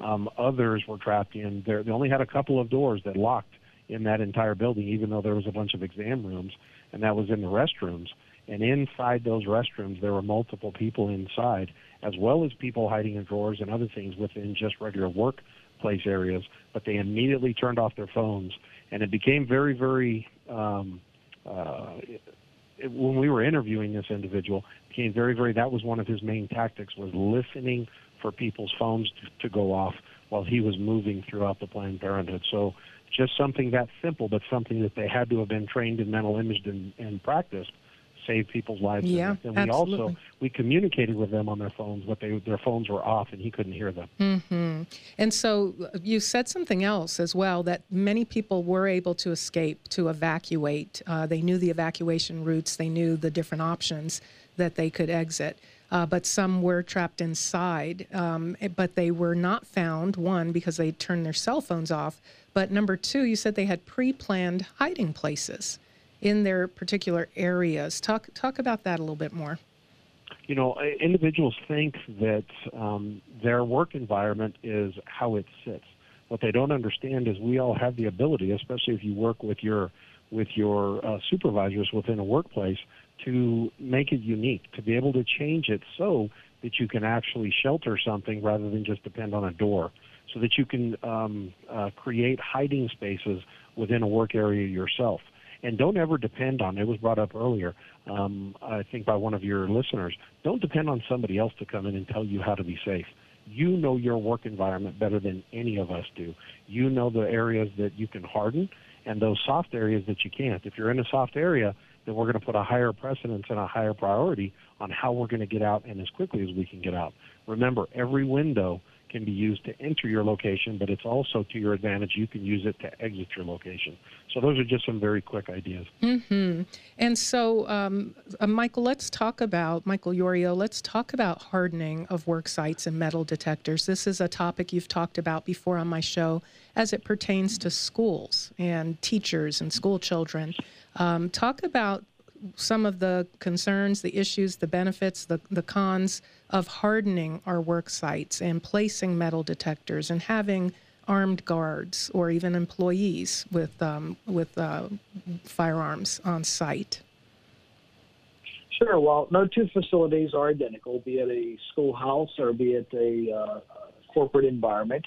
Um, others were trapped in there. They only had a couple of doors that locked in that entire building, even though there was a bunch of exam rooms, and that was in the restrooms. And inside those restrooms, there were multiple people inside, as well as people hiding in drawers and other things within just regular workplace areas. But they immediately turned off their phones, and it became very, very. Um, uh, it, when we were interviewing this individual, became very, very. That was one of his main tactics was listening for people's phones to, to go off while he was moving throughout the Planned Parenthood. So just something that simple, but something that they had to have been trained in mental image and, and practiced save people's lives. Yeah, and we absolutely. also we communicated with them on their phones, but they their phones were off and he couldn't hear them. Mm-hmm. And so uh, you said something else as well that many people were able to escape to evacuate. Uh, they knew the evacuation routes. They knew the different options that they could exit. Uh, but some were trapped inside. Um, eh, but they were not found, one, because they turned their cell phones off. But number two, you said they had pre planned hiding places in their particular areas. Talk talk about that a little bit more. You know, individuals think that um, their work environment is how it sits. What they don't understand is we all have the ability, especially if you work with your with your uh, supervisors within a workplace, to make it unique, to be able to change it so that you can actually shelter something rather than just depend on a door, so that you can um, uh, create hiding spaces within a work area yourself and don't ever depend on. It was brought up earlier, um, I think by one of your listeners. Don't depend on somebody else to come in and tell you how to be safe. You know your work environment better than any of us do. You know the areas that you can harden and those soft areas that you can't. If you're in a soft area, then we're going to put a higher precedence and a higher priority on how we're going to get out and as quickly as we can get out. Remember, every window can be used to enter your location, but it's also to your advantage. You can use it to exit your location. So those are just some very quick ideas. Mm-hmm. And so, um, uh, Michael, let's talk about Michael Yorio. Let's talk about hardening of work sites and metal detectors. This is a topic you've talked about before on my show, as it pertains to schools and teachers and school children. Um, talk about some of the concerns, the issues, the benefits, the, the cons of hardening our work sites and placing metal detectors and having armed guards or even employees with um, with uh, firearms on site? Sure. Well, no two facilities are identical, be it a schoolhouse or be it a uh, corporate environment.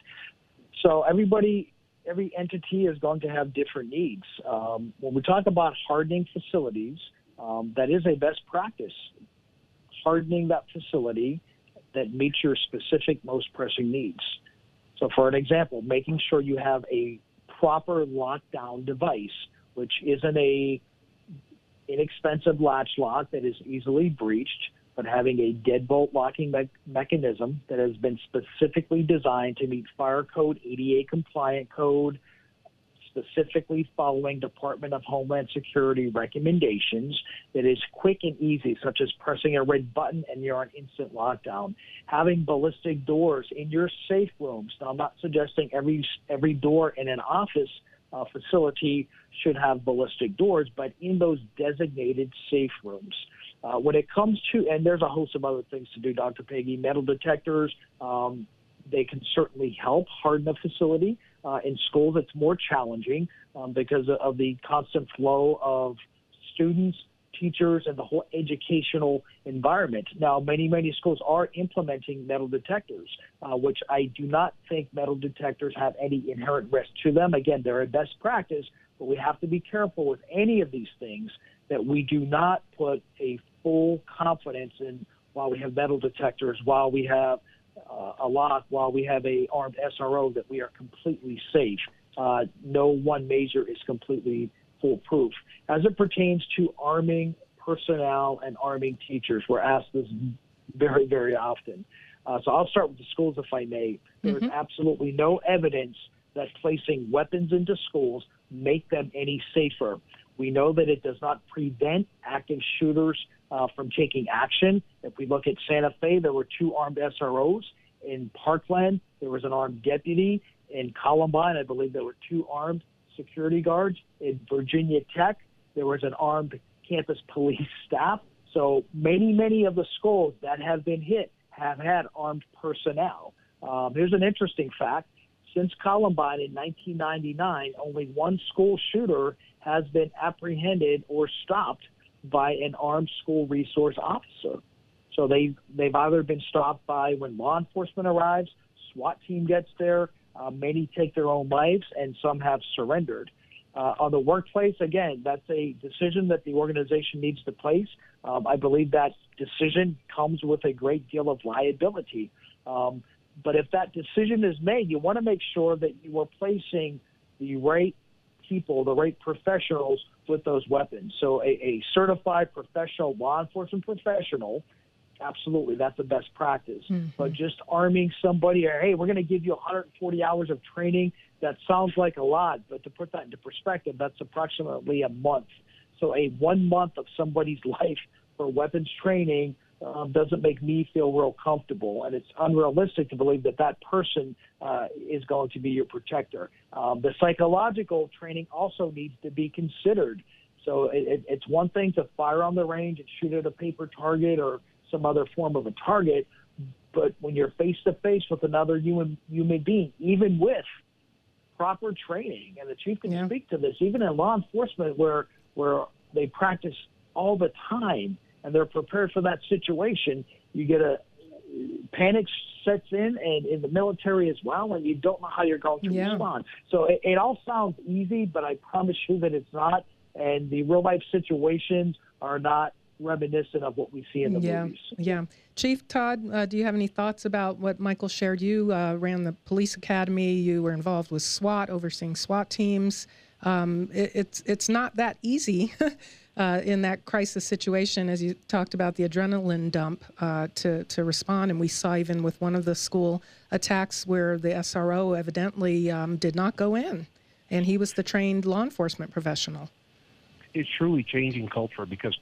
So everybody, every entity is going to have different needs. Um, when we talk about hardening facilities, um, that is a best practice. Hardening that facility that meets your specific most pressing needs. So, for an example, making sure you have a proper lockdown device, which isn't a inexpensive latch lock that is easily breached, but having a deadbolt locking me- mechanism that has been specifically designed to meet fire code ADA compliant code, specifically following Department of Homeland Security recommendations that is quick and easy, such as pressing a red button and you're on instant lockdown. Having ballistic doors in your safe rooms. Now, I'm not suggesting every every door in an office uh, facility should have ballistic doors, but in those designated safe rooms. Uh, when it comes to, and there's a host of other things to do, Dr. Peggy, metal detectors, um, they can certainly help harden a facility. Uh, in schools, it's more challenging um, because of the constant flow of students, teachers, and the whole educational environment. Now, many, many schools are implementing metal detectors, uh, which I do not think metal detectors have any inherent risk to them. Again, they're a best practice, but we have to be careful with any of these things that we do not put a full confidence in while we have metal detectors, while we have uh, a lot while we have a armed SRO that we are completely safe. Uh, no one measure is completely foolproof. As it pertains to arming personnel and arming teachers, we're asked this very, very often. Uh, so I'll start with the schools, if I may. There is mm-hmm. absolutely no evidence that placing weapons into schools make them any safer. We know that it does not prevent active shooters uh, from taking action. If we look at Santa Fe, there were two armed SROs. In Parkland, there was an armed deputy. In Columbine, I believe there were two armed security guards. In Virginia Tech, there was an armed campus police staff. So many, many of the schools that have been hit have had armed personnel. Um, here's an interesting fact. Since Columbine in 1999, only one school shooter has been apprehended or stopped by an armed school resource officer. So they they've either been stopped by when law enforcement arrives, SWAT team gets there, uh, many take their own lives, and some have surrendered. Uh, on the workplace, again, that's a decision that the organization needs to place. Um, I believe that decision comes with a great deal of liability. Um, but if that decision is made, you want to make sure that you are placing the right people, the right professionals with those weapons. So a, a certified professional law enforcement professional, absolutely, that's the best practice. Mm-hmm. But just arming somebody, or hey, we're going to give you 140 hours of training. That sounds like a lot, but to put that into perspective, that's approximately a month. So a one month of somebody's life for weapons training um, doesn't make me feel real comfortable, and it's unrealistic to believe that that person uh, is going to be your protector. Um, the psychological training also needs to be considered. So it, it, it's one thing to fire on the range and shoot at a paper target or some other form of a target, but when you're face to face with another human human being, even with proper training, and the chief can yeah. speak to this, even in law enforcement where where they practice all the time and they're prepared for that situation, you get a panic sets in and in the military as well and you don't know how you're going to yeah. respond so it, it all sounds easy but i promise you that it's not and the real life situations are not reminiscent of what we see in the yeah, movies. Yeah. Chief Todd, uh, do you have any thoughts about what Michael shared? You uh, ran the police academy. You were involved with SWAT, overseeing SWAT teams. Um, it, it's it's not that easy uh, in that crisis situation, as you talked about the adrenaline dump uh, to to respond. And we saw even with one of the school attacks where the SRO evidently um, did not go in, and he was the trained law enforcement professional. It's truly changing culture because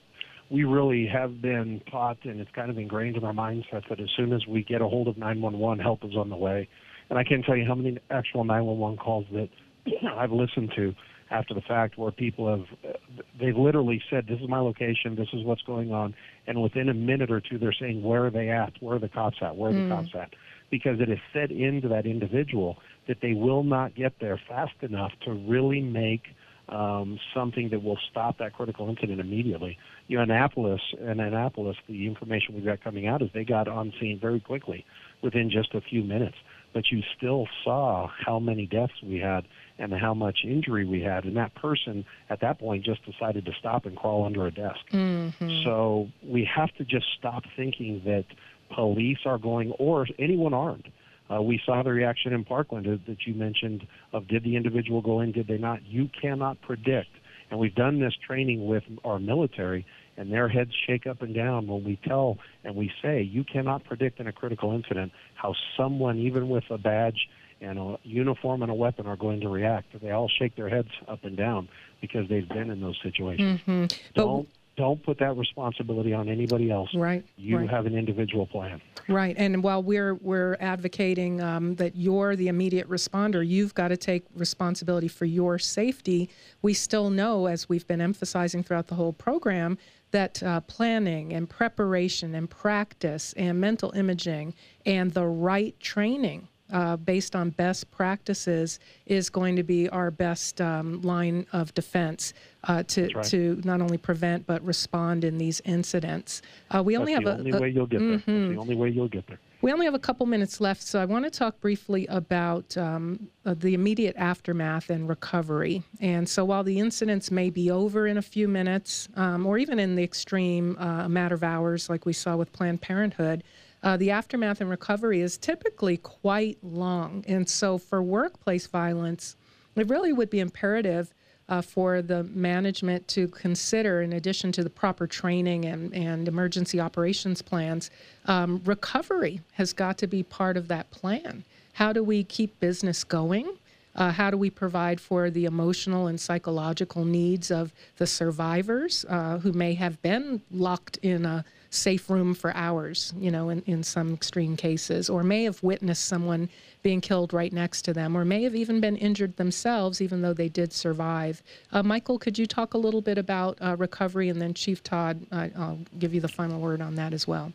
we really have been taught, and it's kind of ingrained in our mindset that as soon as we get a hold of 911, help is on the way. And I can't tell you how many actual 911 calls that I've listened to after the fact where people have they've literally said this is my location this is what's going on and within a minute or two they're saying where are they at where are the cops at where are mm. the cops at because it is set into that individual that they will not get there fast enough to really make um, something that will stop that critical incident immediately. You know, Annapolis, in Annapolis, the information we got coming out is they got on scene very quickly, within just a few minutes. But you still saw how many deaths we had and how much injury we had. And that person at that point just decided to stop and crawl under a desk. Mm-hmm. So we have to just stop thinking that police are going, or anyone armed. Uh, we saw the reaction in Parkland that you mentioned of did the individual go in, did they not? You cannot predict. And we've done this training with our military, and their heads shake up and down when we tell and we say you cannot predict in a critical incident how someone, even with a badge and a uniform and a weapon, are going to react. They all shake their heads up and down because they've been in those situations. Mm-hmm. Don't don't put that responsibility on anybody else. Right. You right. have an individual plan. Right. And while we're we're advocating um, that you're the immediate responder, you've got to take responsibility for your safety. We still know, as we've been emphasizing throughout the whole program, that uh, planning and preparation and practice and mental imaging and the right training uh, based on best practices is going to be our best um, line of defense uh, to right. to not only prevent but respond in these incidents. Uh, we That's only have the a, only a, way you'll get there. That's Mhm. the only way you'll get there. we only have a couple minutes left, so I want to talk briefly about um, uh, the immediate aftermath and recovery. And so, while the incidents may be over in a few minutes, um, or even in the extreme, uh, a matter of hours, like we saw with Planned Parenthood, uh, the aftermath and recovery is typically quite long. And so, for workplace violence, it really would be imperative uh, for the management to consider, in addition to the proper training and, and emergency operations plans, um, recovery has got to be part of that plan. How do we keep business going? Uh, how do we provide for the emotional and psychological needs of the survivors uh, who may have been locked in a safe room for hours, you know, in, in some extreme cases, or may have witnessed someone being killed right next to them, or may have even been injured themselves, even though they did survive. Uh, Michael, could you talk a little bit about uh, recovery, and then Chief Todd, uh, I'll give you the final word on that as well.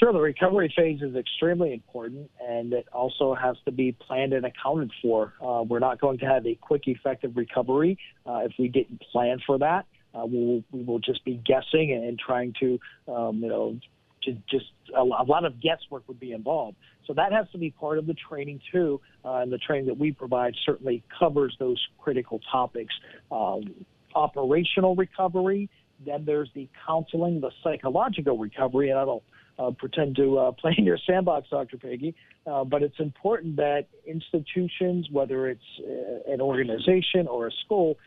Sure, the recovery phase is extremely important, and it also has to be planned and accounted for. Uh, we're not going to have a quick, effective recovery uh, if we didn't plan for that. Uh, we'll, we will just be guessing and trying to, um, you know, to just a, a lot of guesswork would be involved. So that has to be part of the training too, uh, and the training that we provide certainly covers those critical topics. Um, operational recovery, then there's the counseling, the psychological recovery, and I don't uh, pretend to uh, play in your sandbox, Dr. Peggy, uh, but it's important that institutions, whether it's uh, an organization or a school,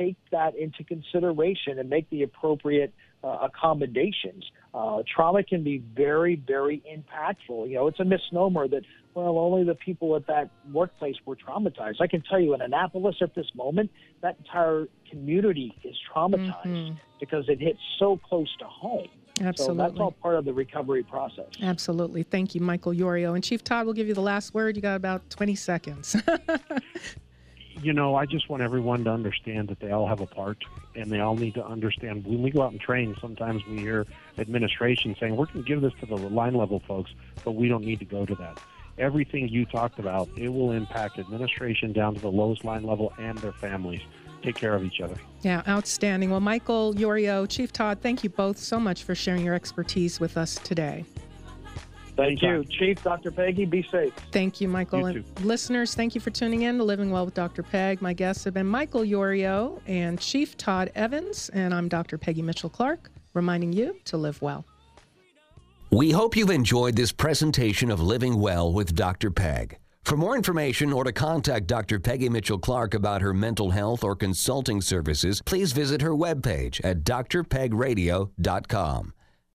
take that into consideration and make the appropriate uh, accommodations. Uh, trauma can be very, very impactful. You know, it's a misnomer that, well, only the people at that workplace were traumatized. I can tell you in Annapolis at this moment, that entire community is traumatized Mhm. because it hits so close to home. Absolutely. So that's all part of the recovery process. Absolutely. Thank you, Michael Yorio. And Chief Todd we'll give you the last word. You got about 20 seconds. you know, I just want everyone to understand that they all have a part and they all need to understand. When we go out and train, sometimes we hear administration saying, we're going to give this to the line level folks, but we don't need to go to that. Everything you talked about, it will impact administration down to the lowest line level and their families. Take care of each other. yeah, outstanding. Well, Michael Yorio, Chief Todd, thank you both so much for sharing your expertise with us today. Thank you. Chief, Dr. Peggy, be safe. Thank you, Michael. You and too. listeners, thank you for tuning in to Living Well with Dr. Peg. My guests have been Michael Yorio and Chief Todd Evans, and I'm Dr. Peggy Mitchell Clark, reminding you to live well. We hope you've enjoyed this presentation of Living Well with Dr. Peg. For more information or to contact Dr. Peggy Mitchell Clark about her mental health or consulting services, please visit her webpage at drpegradio.com.